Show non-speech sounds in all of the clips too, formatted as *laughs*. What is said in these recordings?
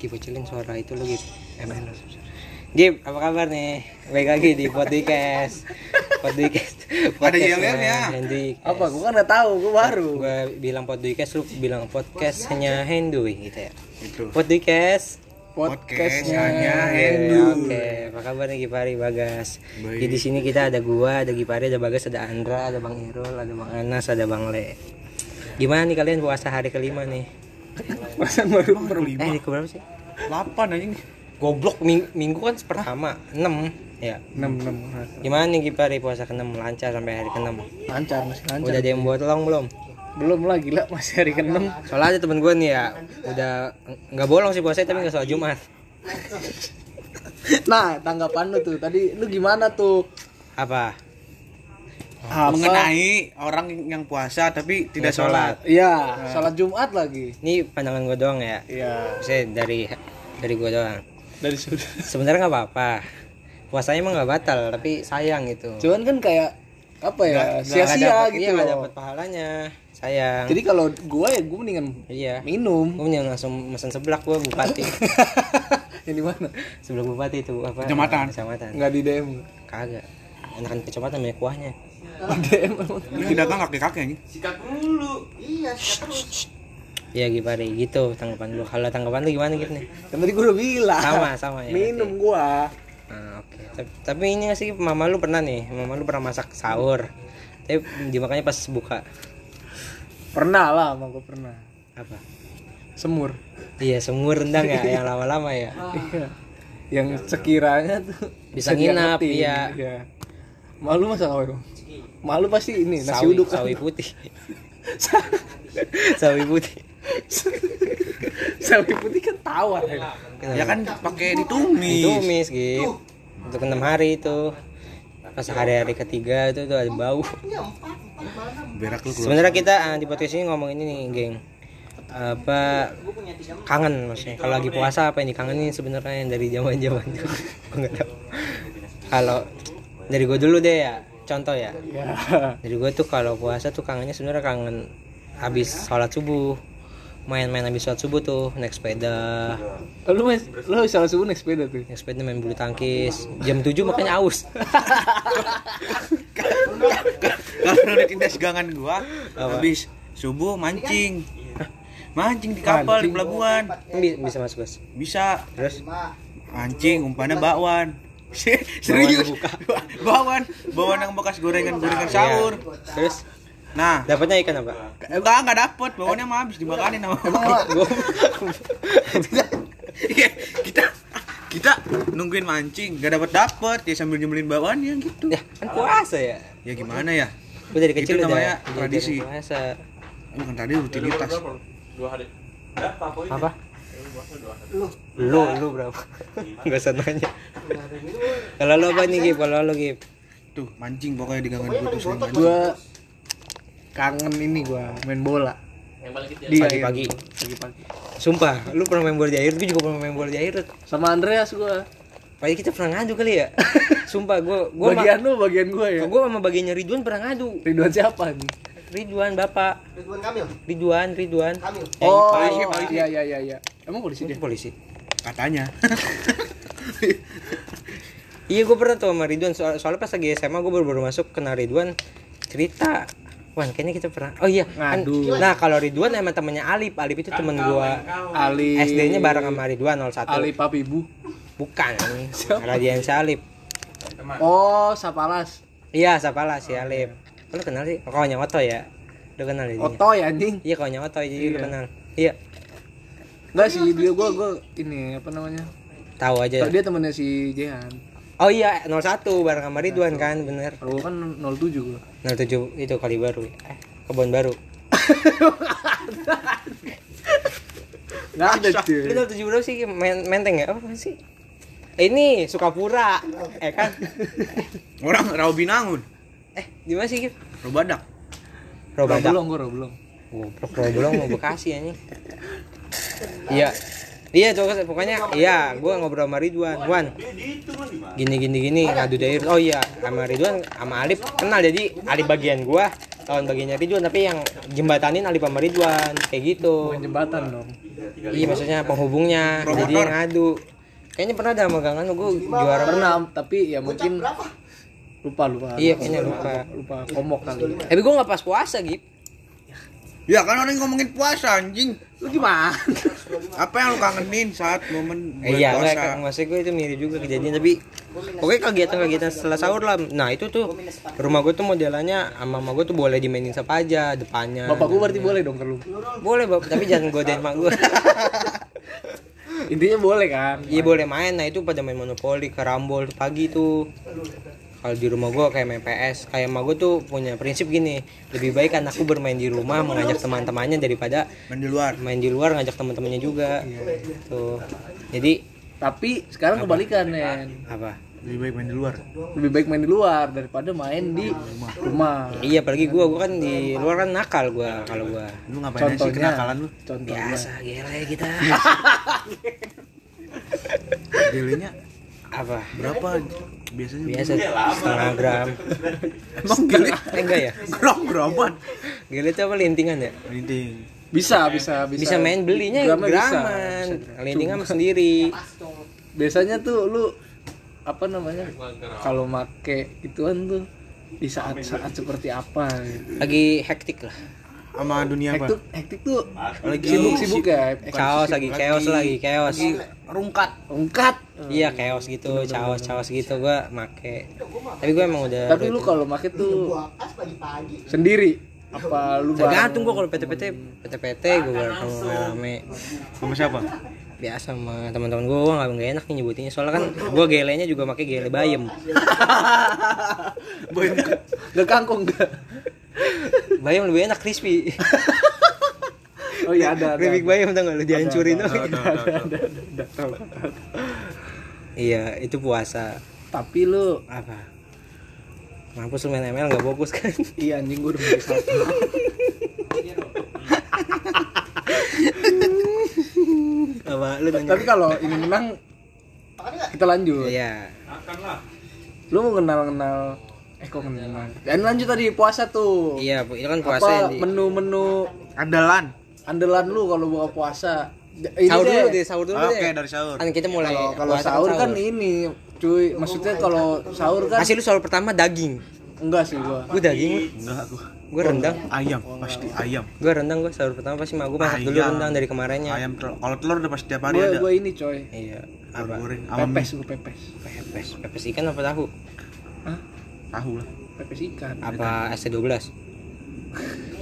kecilin suara itu lu gitu ML Gip, apa kabar nih? Baik lagi di podcast Podcast *laughs* Ada yel-yelnya. Hendy Apa? Gua kan nggak tahu, gua baru. Gua bilang podcast, lu bilang podcast hanya Hendy gitu ya Itu. Podcast Podcastnya Podcastnya Hendu. Oke, apa kabar nih Gipari Bagas? Baik. Jadi di sini kita ada gua, ada Gipari, ada Bagas, ada Andra, ada Bang Irul, ada Bang Anas, ada Bang Le. Gimana nih kalian puasa hari kelima nih? Pasang baru Eh, lima. ini keberapa sih? Delapan anjing. Goblok ming- minggu kan pertama, 6 ya. 6 6 Gimana nih Gipari puasa ke-6 lancar sampai hari ke-6? lancar masih lancar. Udah ada yang buat tolong belum? Belum lah gila masih hari ke-6. Soalnya ada temen gue nih ya, udah nggak bolong sih puasa tapi nggak sholat Jumat. Nah, tanggapan lu tuh tadi lu gimana tuh? Apa? Apa? Mengenai orang yang puasa tapi tidak Nggak sholat. sholat. Iya, sholat Jumat lagi. Ini pandangan gue doang ya. Iya, Saya dari dari gue doang. dari. Sebenarnya nggak apa-apa. Puasanya emang nggak batal, tapi sayang gitu. Cuman kan kayak apa ya? Sia-sia gitu Iya nggak loh. dapat pahalanya. Sayang. Jadi kalau gua ya gua mendingan iya. minum. Gue mendingan langsung mesen seblak gue bupati. *laughs* Yang di mana? Sebelah bupati itu apa? Kecamatan. Kecamatan. Enggak di DM. Kagak. Enakan kecamatan banyak kuahnya. Emang. Ini dagang kaki-kaki anjing. Iya Gipari gitu tanggapan lu. Kalau tanggapan lu gimana gitu nih? Kan tadi gua udah bilang. Sama sama ya. Minum gua. Ah, oke. Tapi, tapi ini sih mama lu pernah nih, mama lu pernah masak sahur. Tapi dimakannya pas buka. Pernah lah, emang gua pernah. Apa? Semur. Iya, semur rendang ya yang lama-lama ya. Iya. Yang sekiranya tuh Bisa nginap, diangetin. iya. Malu masa apa? Malu pasti ini nasi sawi, uduk sawi putih. *laughs* sawi putih. sawi putih kan tawar ya. Ya kan pakai ditumis. Ditumis gitu. Untuk enam hari itu. Pas hari-hari ketiga itu tuh ada bau. Berak lu keluar. Sebenarnya kita ah, di podcast ini ngomong ini nih, geng. Apa kangen maksudnya. Kalau lagi puasa apa yang dikangenin sebenarnya yang dari zaman-zaman dulu. *laughs* Gua nggak tahu. Kalau dari gue dulu deh ya, contoh ya. Ya. Dari gue tuh kalau puasa tuh kangennya sebenarnya kangen habis sholat subuh. Main-main habis sholat subuh tuh naik sepeda, Lu mas, lu salah subuh naik sepeda tuh. naik sepeda main bulu tangkis. Jam 7 makanya aus. Kalau udah tindas gangan gua habis subuh mancing. Mancing di kapal di pelabuhan. Bi- Bisa masuk bos. Bisa Terus mancing umpannya bakwan. *laughs* Serius. Bakwan, bakwan yang bekas gorengan-gorengan sahur. Iya. Terus Nah, dapatnya ikan apa? enggak enggak dapet, bakwannya mah habis dimakanin sama *laughs* Iya, kita kita nungguin mancing, gak dapet dapet ya sambil nyembelin bakwannya gitu. Ya, kan puasa ya. Ya gimana ya? Gue dari kecil Itu udah namanya diajarin tradisi. Puasa. Bukan tadi rutinitas. Apa? Lu, lu berapa? *laughs* Enggak usah nanya. Kalau lu apa nih, Gip? Kalau lu, Gip? Tuh, mancing pokoknya di tuh sering mancing. Gua kangen ini gua main bola. Di Pagi-pagi. Sumpah, lu pernah main bola di air, gue juga pernah main bola di air. Sama Andreas gua. Pasti kita pernah ngadu kali ya? *laughs* Sumpah, gue gua bagian lu, bagian gua ya. gue sama bagiannya Ridwan pernah ngadu. Ridwan siapa nih? Ridwan, Bapak. Ridwan Kamil. Ridwan, Ridwan. Yang Oh, polisi, polisi. iya iya iya iya. Emang polisi dia? polisi. Katanya. *laughs* *laughs* Iya gue pernah tuh sama Ridwan. Soal soalnya pas lagi SMA gue baru baru masuk kena Ridwan cerita. Wan kayaknya kita pernah oh iya kan- Ngadu. nah kalau Ridwan emang temennya Alip. Alip itu temen gua. Ali SD nya bareng sama Ridwan 01 Ali Papibu. bukan. Radian Alip Oh, Sapalas. iya siapalah si Alip. Lu kenal sih? Oh, kawannya Oto ya? Lu kenal ya dia? Otoy anjing. iya kawannya Oto jadi lu Iya. kenal. Iya. Enggak sih, dia gua gua ini apa namanya? Tahu aja Dia temennya si Jehan. oh iya 01 bareng sama Ridwan kan bener Kalau gua kan 07 gua. 07 itu kali baru eh kebon baru *laughs* Enggak ada Lu cuy. tahu tujuh berapa sih Men menteng ya? Apa sih? Eh, Ini Sukapura, eh kan? Orang Raubinangun, Eh, di mana sih? Gip? Robadak. Robadak. belum gua belum. Goblok Robolong mau Bekasi anjing. Iya. Iya tuh pokoknya iya gua ngobrol sama Ridwan. Wan. Gini gini gini ngadu dair. Oh iya sama Ridwan sama Alif kenal jadi Alif bagian gua lawan bagiannya Ridwan tapi yang jembatanin Alif sama Ridwan kayak gitu. Bukan jembatan dong. iya maksudnya penghubungnya jadi dia ngadu kayaknya pernah ada magangan gue juara pernah tapi ya mungkin lupa lupa Iya, kayaknya lupa. lupa komok kali tapi gue nggak pas puasa gitu Ya kan orang yang ngomongin puasa anjing. lu gimana Apa yang lu kangenin saat momen Eh, bulan iya, puasa? enggak, maksud gue itu mirip juga kejadian tapi pokoknya kegiatan-kegiatan setelah sahur lah. Nah itu tuh rumah gue tuh modelannya sama mama gue tuh boleh dimainin siapa aja depannya. bapak gua berarti boleh dong ke lu boleh bapak, tapi jangan godain mak gue. *laughs* intinya boleh kan Iya boleh main. Nah itu pada main monopoli, karambol pagi tuh. Kalau di rumah gue kayak main PS, kayak emak gue tuh punya prinsip gini, lebih baik anakku bermain di rumah mengajak teman-temannya daripada Main di luar. main di luar ngajak teman-temannya juga. Tuh. Jadi tapi sekarang kebalikan Nen apa? Lebih baik main di luar. lebih baik main di luar daripada main di rumah Iya, apalagi gua, gua kan di luar kan nakal gua kalau gua. Lu ngapain aja sih contohnya kenakalan lu? contohnya Biasa gele kita. *laughs* Gelenya Apa? berapa? Biasanya Biasa setengah gram. *laughs* Emang gele Eh enggak ya? gram graman. Gele itu apa lintingan ya? Linting. bisa bisa bisa Bisa main belinya Gramnya bisa. graman. Lintingan sendiri. biasanya tuh lu apa namanya kalau make gituan tuh di saat-saat seperti apa gitu. Lagi hektik lah. Sama dunia apa? hektik hektik tuh Lagi sibuk-sibuk ya Chaos lagi, chaos lagi, chaos. rungkat. ungkat Iya, chaos gitu, chaos, chaos gitu. Gua make. Tapi gua emang udah tapi lu kalau make tuh sendiri. Apa lu tergantung gua kalau PT-PT, PT-PT gua kalau rame. Sama siapa? biasa sama teman-teman gue gue nggak nggak enak nih nyebutinnya. Soalnya kan gue gelenya juga pakai gele bayam. *laughs* Bareng gak kangkung gak bayam lebih enak crispy. Oh iya ada ada keripik bayam tau gak lu? Dihancurin ada, iya itu puasa. Tapi lu apa? Mampus lu main ML nggak fokus kan? Iya anjing gue udah beli satu. Apa? Lu nanya. Tapi kalau ini menang kita lanjut. Iya. Lu mau kenal kenal eh kok kenal dan lanjut tadi puasa tuh iya Bu. itu kan puasa apa ya, di menu-menu Andalan. andalan lu kalau buka puasa ini sahur dulu deh. deh sahur dulu Oke, deh dari sahur. kan kita mulai kalau kalau puasa sahur kan ini cuy maksudnya kalau sahur kan masih lu sahur pertama daging enggak sih gua gue daging Enggak gua. gue rendang Ayam, pasti ayam. gue rendang gue sahur pertama pasti mah gue masak dulu Ayam. rendang dari kemarinnya Ayam telur. Kalau telur udah pasti tiap hari gua ada. gua ini coy iya Telur apa goreng pepes gua pepes pepes pepes ikan apa tahu Hah? Tahu lah. pepes ikan apa ST12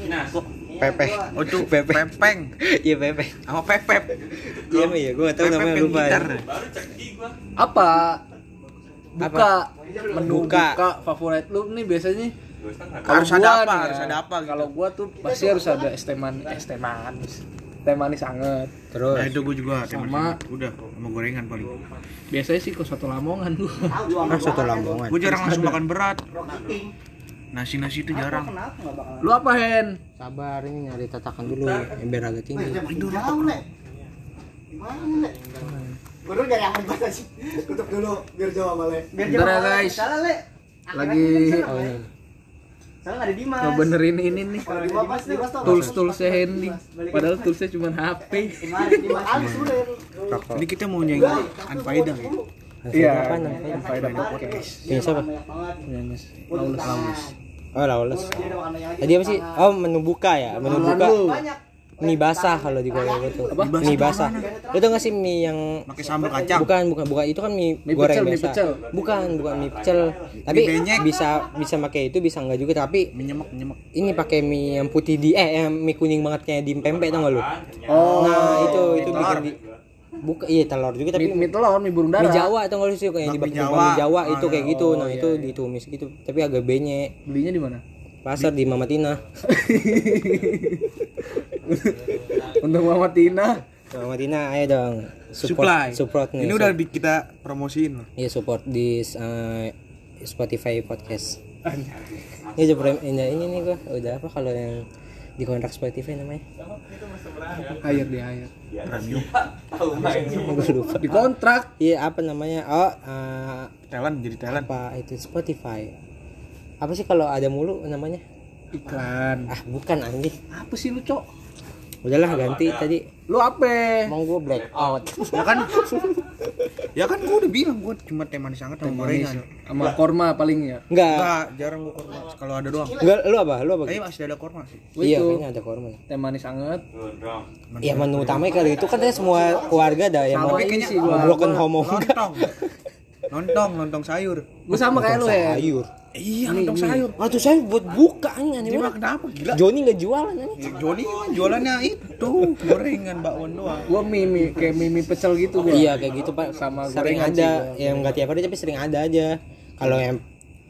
Kok Pepe. Oh itu *laughs* Pepe. pepeng Iya Pepe. sama pepep. Iya iya, gue gak tahu namanya lupa. gitar. apa buka menu Buka. buka. favorit lu nih biasanya Harus gua ada apa? Harus ada apa gitu. kalau gua tuh pasti harus ada es teh manis es teh manis anget Terus Nah itu gue juga teh Sama- manis. Udah sama gorengan paling. biasanya sih kok satu lamongan lu ah, soto lambungan. Gue jarang langsung makan berat. Nasi nasi itu jarang. lu apa hen Sabar ini nyari tatakan dulu biar agak tinggi. Gue dulu dari aman banget sih. Tutup dulu biar jauh sama Le. Biar Bentar ya, guys. Salah Le. lagi Oh. Nggak ada Dimas. ngebenerin ini nih Kalau Dimas, Dimas tau. tools toolsnya Hendy padahal toolsnya cuma HP. Rokok. Ini kita mau nyanyi Anfaedah ya. iya faedah podcast Ini siapa? Nyanyi. Lawless. Oh lawless. Tadi apa sih? Oh menu buka ya, menu buka. Lu. Mie basah kalau di Korea itu. Mie basah. Lu tau gak sih mie yang Pakai sambal kacang. bukan bukan bukan itu kan mie, Mie goreng pecel, mie biasa. pecel. Bukan bukan mie pecel. Tapi Mie benyek. bisa bisa pakai itu bisa enggak juga tapi Menyemek menyemek. ini pakai mie yang putih di eh yang mie kuning banget kayak di pempek tau gak lu? oh Nah, itu itu bikin di buka iya telur juga tapi mie, mie telur mie burung mie dara Jawa atau enggak sih kayak Bakmi dibakar Jawa. mie Jawa itu Ah, kayak gitu. Nah, iya, itu ditumis gitu tapi agak benyek. belinya di mana Pasar di Mama Tina. *laughs* untuk Mama Tina Mama Tina ayo dong. Supply. Support nih. Ini udah di- kita promosiin. Iya support di uh, Spotify podcast. Ini prem- ini, ini nih gua udah apa kalau yang di kontrak Spotify namanya? hire di hire Premium. Gue lupa. *laughs* di kontrak Iya apa namanya? Oh uh, Talent jadi talent. apa itu Spotify? Apa sih kalau ada mulu namanya? iklan Ah bukan anjing. apa sih lu cok udahlah ganti tadi Lu apa? mau gue black out Ya kan? ya kan gua udah bilang gua cuma teh manis hangat sama gorengan. Sama korma paling ya. enggak Enggak, jarang gua korma kalau ada doang. enggak lu apa lu apa Tapi masih ada korma sih. iya Itu. kayaknya ada korma Teh manis anget. Iya menu utamanya kali itu kan dia semua keluarga ada yang mau Sama ini sih mau gua. broken home enggak Lontong. Lontong, lontong sayur. Gue sama kayak lu ya. sayur Iya, lontong sayur. saya buat buka anjing aneh Cuma banget kenapa gila? Joni nggak jualan anjing Ya, Joni jualannya itu gorengan bakwan doang. Gue mie, mie kayak mie pecel gitu gua. iya kayak gitu pak Sama sering gorengan ada sih, yang nggak tiap hari tapi sering ada aja kalau yang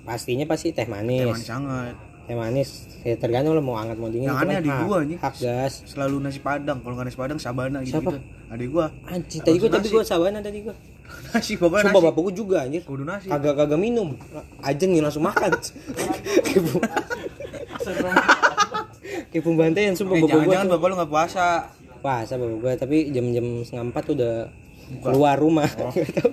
pastinya pasti teh manis Teh manis hangat. teh manis ya tergantung lo mau hangat mau dingin Yang Cuman aneh adik hak- gua, anjing. hak gas Selalu nasi padang. Kalau nggak nasi padang sabana gitu. Siapa? Adik gua. anjing tadi gua tapi Nasi. gua sabana tadi gua *laughs* Nasi pokoknya Sumpah nasi. bapak gua juga anjir. Kudu nasi. kagak kagak minum. Aja nih langsung makan. *laughs* Kayak bu- kayak pembantaian sumpah Eh, bapak gua bapak lu nggak puasa. puasa bapak gua tapi jam-jam setengah empat tuh udah keluar rumah. *laughs* Tahu.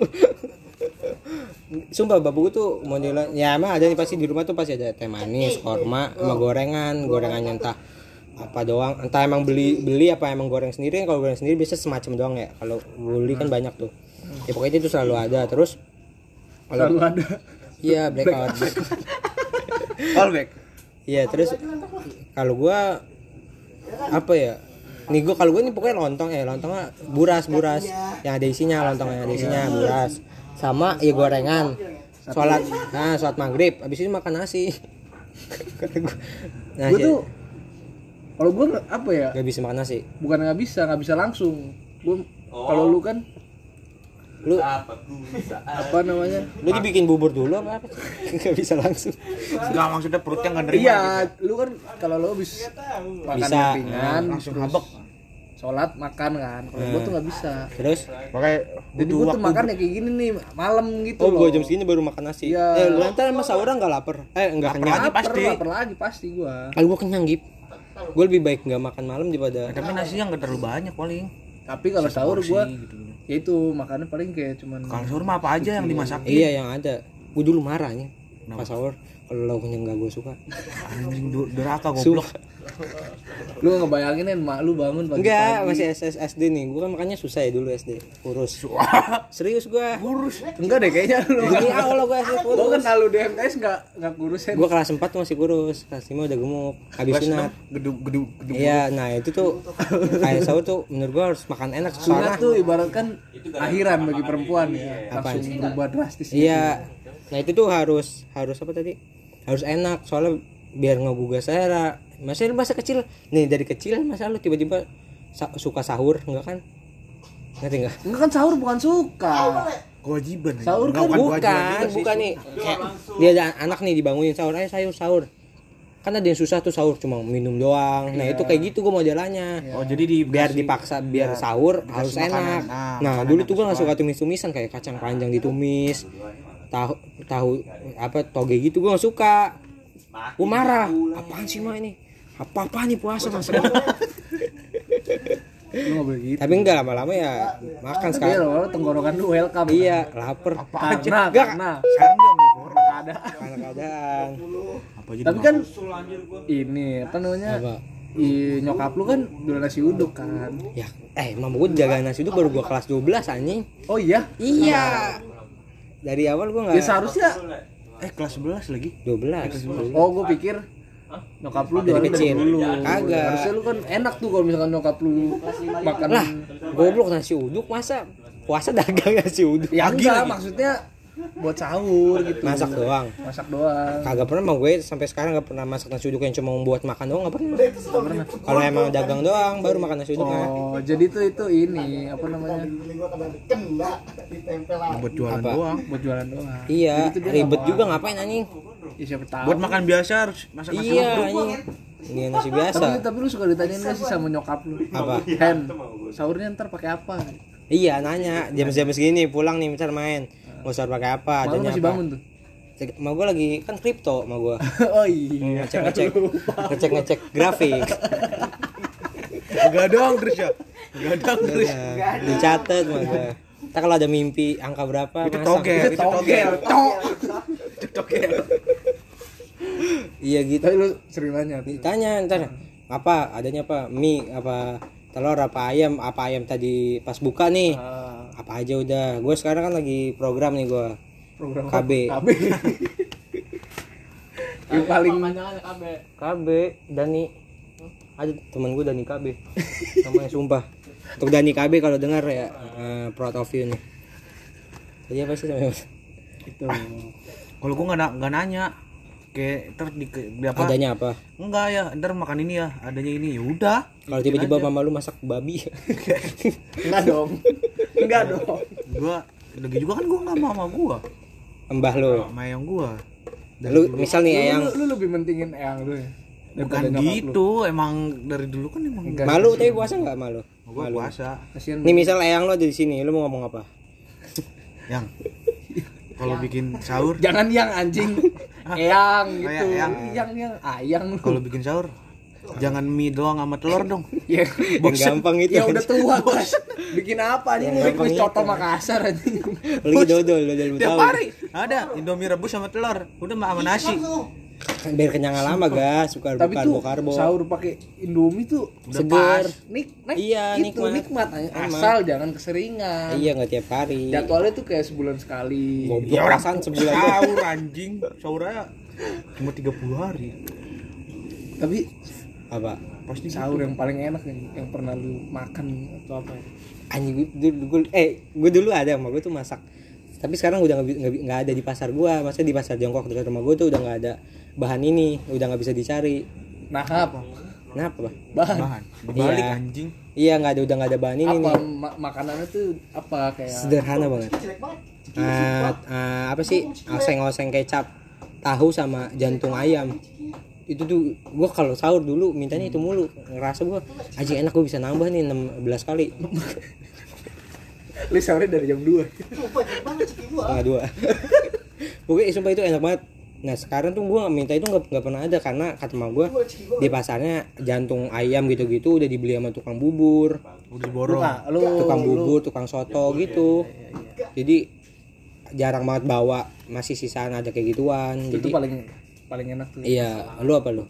Sumpah bapak tuh modelan ya emang ada nih pasti di rumah tuh pasti ada teh manis, korma, sama gorengan, gorengannya entah apa doang, entah emang beli beli apa emang goreng sendiri kalau goreng sendiri biasa semacam doang ya. Kalau beli kan banyak tuh. Ya pokoknya itu selalu ada. Terus kalau Selalu ada. iya blackout. Callback. *laughs* Iya terus kalau gua apa ya? Nih gua kalau gua nih pokoknya lontong ya lontongnya buras buras yang ada isinya lontong yang ada isinya buras sama ya gorengan sholat nah sholat maghrib abis itu makan nasi *laughs* Kata gua, Gue nasi tuh kalau gue apa ya? gak bisa makan nasi Bukan nggak bisa, nggak bisa langsung. Gue kalau lu kan lu apa namanya? lu dibikin bubur dulu apa *laughs* apa gak bisa langsung Enggak maksudnya perutnya nggak nerima. Iya, lu kan kalau lu bisa makan Bisa. yang ringan, Langsung terus habek. Sholat makan kan. Kalau gue tuh nggak bisa. terus Makanya Jadi gue tuh makan ya kayak gini nih malam gitu oh loh. gua jam segini baru makan nasi Iya. eh lu ntar sama sahurnya nggak lapar eh nggak kenyang lagi lapar, pasti. lapar lagi pasti gue. kalau gua kenyang gip gue lebih baik nggak makan malam daripada tapi nasinya nggak terlalu banyak paling. Tapi kalau sahur gue gitu. Ya itu makannya paling kayak cuman Kalau sahur mah apa aja yang dimasakin. Iya yang ada. Gue dulu marah nih pas sahur kalau lauknya nggak gue suka. Anjing durhaka goblok. Lu ngebayangin kan mak lu bangun pagi Enggak, masih SS SD nih. Gue kan makannya susah ya dulu SD. Kurus. *laughs* Serius gue. kurus enggak deh kayaknya lu Demi Allah gue SD Gua kurus. kan lalu di MTS enggak enggak kurus ya Gue kelas 4 tuh masih kurus. Kelas 5 udah gemuk. Habis sunat. Gedung gedung gedung. Iya, nah itu tuh kayak sahur tuh menurut gue harus makan enak sunat tuh ibaratkan akhiran bagi perempuan ya langsung berubah drastis Iya. Nah itu tuh harus harus apa tadi? Harus enak soalnya biar ngegugah selera. Masa lu masa kecil nih dari kecil masa lu tiba-tiba sa- suka sahur enggak kan? Ngerti enggak? enggak kan sahur bukan suka Kewajiban. Sahur Nggak, kan Bukan, bukan nih. Kayak dia ada anak nih dibangunin sahur, ayo sayur sahur. Kan ada yang susah tuh sahur cuma minum doang. Nah, itu kayak gitu gue modelannya. Oh, jadi di Biar dipaksa biar sahur harus makanan. enak. Nah, Nah, dulu tuh gue gak suka tumis-tumisan kayak kacang panjang ditumis. Tahu tahu apa toge gitu gue gak suka. Gue marah. Apaan sih mah ini? Apa-apa nih puasa masa? boleh gitu Tapi enggak lama-lama ya makan sekarang. lo tenggorokan lu welcome Iya, lapar. karena Enggak. karena Sekarang dia omnivora. ada Karena keadaan. Apa jadi? tapi kan ini apa namanya Apa? i, nyokap lu kan jualan nasi uduk kan Ya, eh emang gue jaga nasi uduk baru gue kelas 12 anjing. oh iya Iya. Dari awal gue ya nggak seharusnya eh kelas 11 lagi. 12. oh gue pikir nyokap lu Dari kecil. dulu Kagak. harusnya lu kan enak tuh kalau misalkan nyokap lu makan Lah, goblok nasi uduk masa puasa dagang nasi uduk. ya enggak maksudnya buat sahur gitu Masak doang. masak doang Kagak pernah mau gue sampai sekarang gak pernah masak nasi uduk yang cuma buat makan doang gak pernah. Kalau emang dagang doang baru makan nasi uduk oh jadi tuh itu ini apa namanya. Buat jualan Apa? doang. buat jualan doang Iya, ribet juga ngapain anjing? ya siapa tahu Buat makan biasa harus masak nasi Iya uduk. Ini nasi tapi biasa. tapi lu suka ditanyain gak sih sama nyokap lu Apa? Hen sahurnya ntar pakai apa Iya nanya jam-jam segini pulang nih misal main mau sahur pakai apa? Adanya masih apa? bangun tuh? Cek- mau gue lagi kan kripto mau gue *laughs* oh iya. Ngecek ngecek. Ngecek ngecek. Grafik. *laughs* Gadang terus ya. Gadang terus. Nah, dicatat mau gue Ntar kalau ada mimpi angka berapa Itu togel, itu togel. Itu togel. iya gitu. Tapi lu sering nanya tuh ditanya ntar. Apa? Adanya apa? Mie apa? Telur apa ayam? Apa ayam tadi pas buka nih? Ah, apa aja udah. Gue sekarang kan lagi program nih gue program KB. KB. *laughs* yang paling KB Dani. Ada temen gue Dani KB *laughs* namanya sumpah. Untuk Dani KB kalau dengar ya eh, proud of you nih. Tadi apa sih sampai itu. *laughs* Kalau gua nggak nggak nanya, kayak ntar di, di apa? adanya apa? Enggak ya, ntar makan ini ya, adanya ini ya udah. kalau tiba-tiba mama lu masak babi. *laughs* Enggak dong. Enggak dong. Gua lagi juga kan gua nggak mau sama gua, mbah lu? Sama yang gua. lu misal nih lu, eyang. lu, lu lebih mentingin eyang lu ya? Bukan nyokap lu. gitu, emang dari dulu kan emang Enggak. malu tapi puasa nggak malu? Gua puasa. kasihan nih misal eyang lu ada di sini lu mau ngomong apa? Yang kalau bikin sahur, jangan yang anjing. *laughs* Eyang gitu. Kayak eyang. yang yang ayang. Kalau bikin sahur jangan mie doang sama telur dong. *laughs* ya yang gampang itu. ya udah tua *laughs* guys bikin apa nih mau itu. coto Makassar anjing. Lagi dodol dodol Tiap betawi hari. Ada Indomie rebus sama telur, udah sama nasi. *laughs* biar kenyang lama gas suka tapi karbo tuh karbo sahur pakai indomie tuh segar nik, nik Iya, itu nikmat. nikmat, asal jangan keseringan. Iya nggak tiap hari. Jadwalnya tuh kayak sebulan sekali. Goblok. Perasaan *laughs* sebulan. Sahur anjing, sahurnya cuma 30 hari. tapi apa? Pasti sahur yang paling enak yang, yang pernah lu makan atau apa ya? anjing gue dulu, gue- eh gue dulu ada sama gue tuh masak. Tapi sekarang udah nggak ada di pasar gue maksudnya di pasar Jongkok dekat rumah gue tuh udah nggak ada bahan ini udah nggak bisa dicari. Nah apa kenapa Bah? bahan. Bahan. Berbalik Iya. anjing. iya nggak ada udah nggak ada bahan ini apa nih. ma- makanannya tuh apa kayak sederhana banget. Ah, ah, apa sih? Oseng-oseng kecap tahu sama jantung ayam. Itu tuh gue kalau sahur dulu mintanya itu mulu. Ngerasa gue aja enak gue bisa nambah nih 16 kali. Lu sahurnya dari jam 2 setengah dua. *laughs* Pokoknya sumpah itu enak banget nah sekarang tuh gue minta itu nggak nggak pernah ada karena kata emak gue di pasarnya jantung ayam gitu-gitu udah dibeli sama tukang bubur. Udah diborong. lu tukang bubur tukang soto gitu. jadi jarang banget bawa masih sisaan ada kayak gituan. Itu jadi paling paling enak tuh. Iya lu apa lu?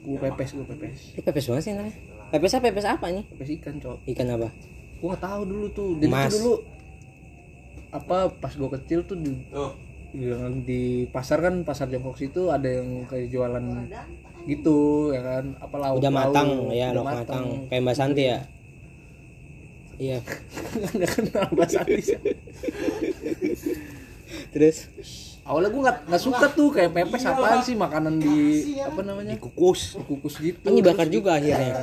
Gua pepes gua pepes. Ini pepes banget sih namanya. Pepes apa pepes apa nih? Pepes ikan cok. Ikan apa? Gua nggak tahu dulu tuh. Jadi Mas. dulu apa pas gua kecil tuh di, yang di pasar kan pasar Jongkok situ ada yang kayak jualan gitu ya kan? Apa lauk udah matang lauk, ya udah lauk matang. kayak mbak Santi ya? Iya. *laughs* Nggak kenal bahasa Indonesia terus? Awalnya gua nggak nggak suka tuh kayak pepes apaan sih makanan di apa namanya? Kukus. kukus gitu. Kan dibakar Terus juga akhirnya.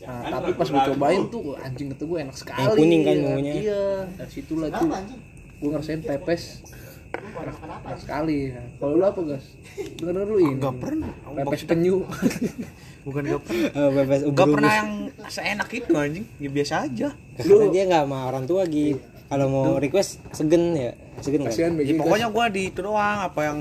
Nah, tapi pas gue cobain tuh anjing kata gue enak sekali. Yang kuning kan ya. Iya, dari situ lah tuh. Gue ngerasain pepes sekali. Nah, kalau lu apa, Gas? Denger lu ini. Enggak pernah. Pepes penyu. *laughs* Bukan enggak pernah. Oh, pepes Enggak ubur pernah yang seenak itu anjing. Ya biasa aja. karena dia nggak sama orang tua gitu kalau mau request segen ya segen Kasihan Ya, pokoknya gua di itu doang apa yang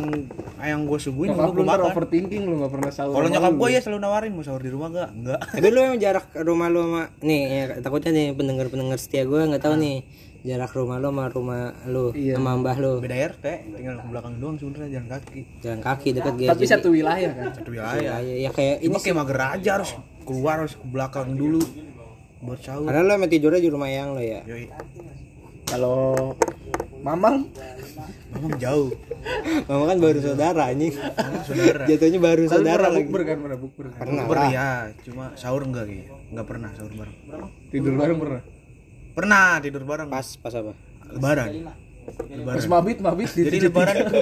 yang gua suguhin lu ntar makan. overthinking lu gak pernah sahur. Kalau nyokap lu. gua ya selalu nawarin mau sahur di rumah gak? Enggak. tapi lu emang jarak rumah lu sama nih ya takutnya nih pendengar pendengar setia gue nggak tahu nih jarak rumah lu sama rumah lu Iya. sama mbah lu Beda RT, tinggal ke belakang doang sebenarnya jalan kaki. jalan kaki deket gitu Tapi satu wilayah kan. Satu ya, wilayah. ya, ya kayak ini Ini kayak mager aja harus keluar harus ke belakang dulu buat sahur. karena lu emang tidurnya di rumah yang lo ya Yoi. Kalau Mamang Memang jauh. mama kan baru saudara anjing Saudara. jatuhnya baru saudara pernah lagi bukber kan pernah bukber kan? pernah ya, cuma sahur enggak gitu. Enggak pernah sahur bareng. Tidur bareng pernah. Pernah tidur bareng. pas pas apa lebaran. Pas Lebaran. mabit mabit di Jadi lebaran itu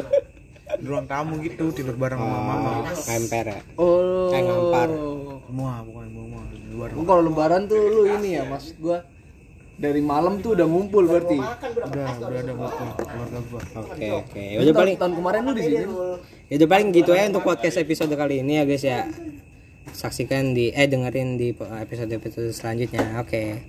di ruang tamu gitu tidur bareng sama mama. ngemper ya Oh. Kayak ngampar. Semua pokoknya semua di luar. Gua kalau lebaran tuh lu ini ya maksud gua dari malam tuh udah ngumpul berarti. Udah, udah ada ngumpul keluarga gua. oke oke Ya udah paling tahun kemarin lu di sini. ya udah paling gitu ya untuk podcast episode kali ini ya guys ya saksikan di eh dengerin di episode episode selanjutnya oke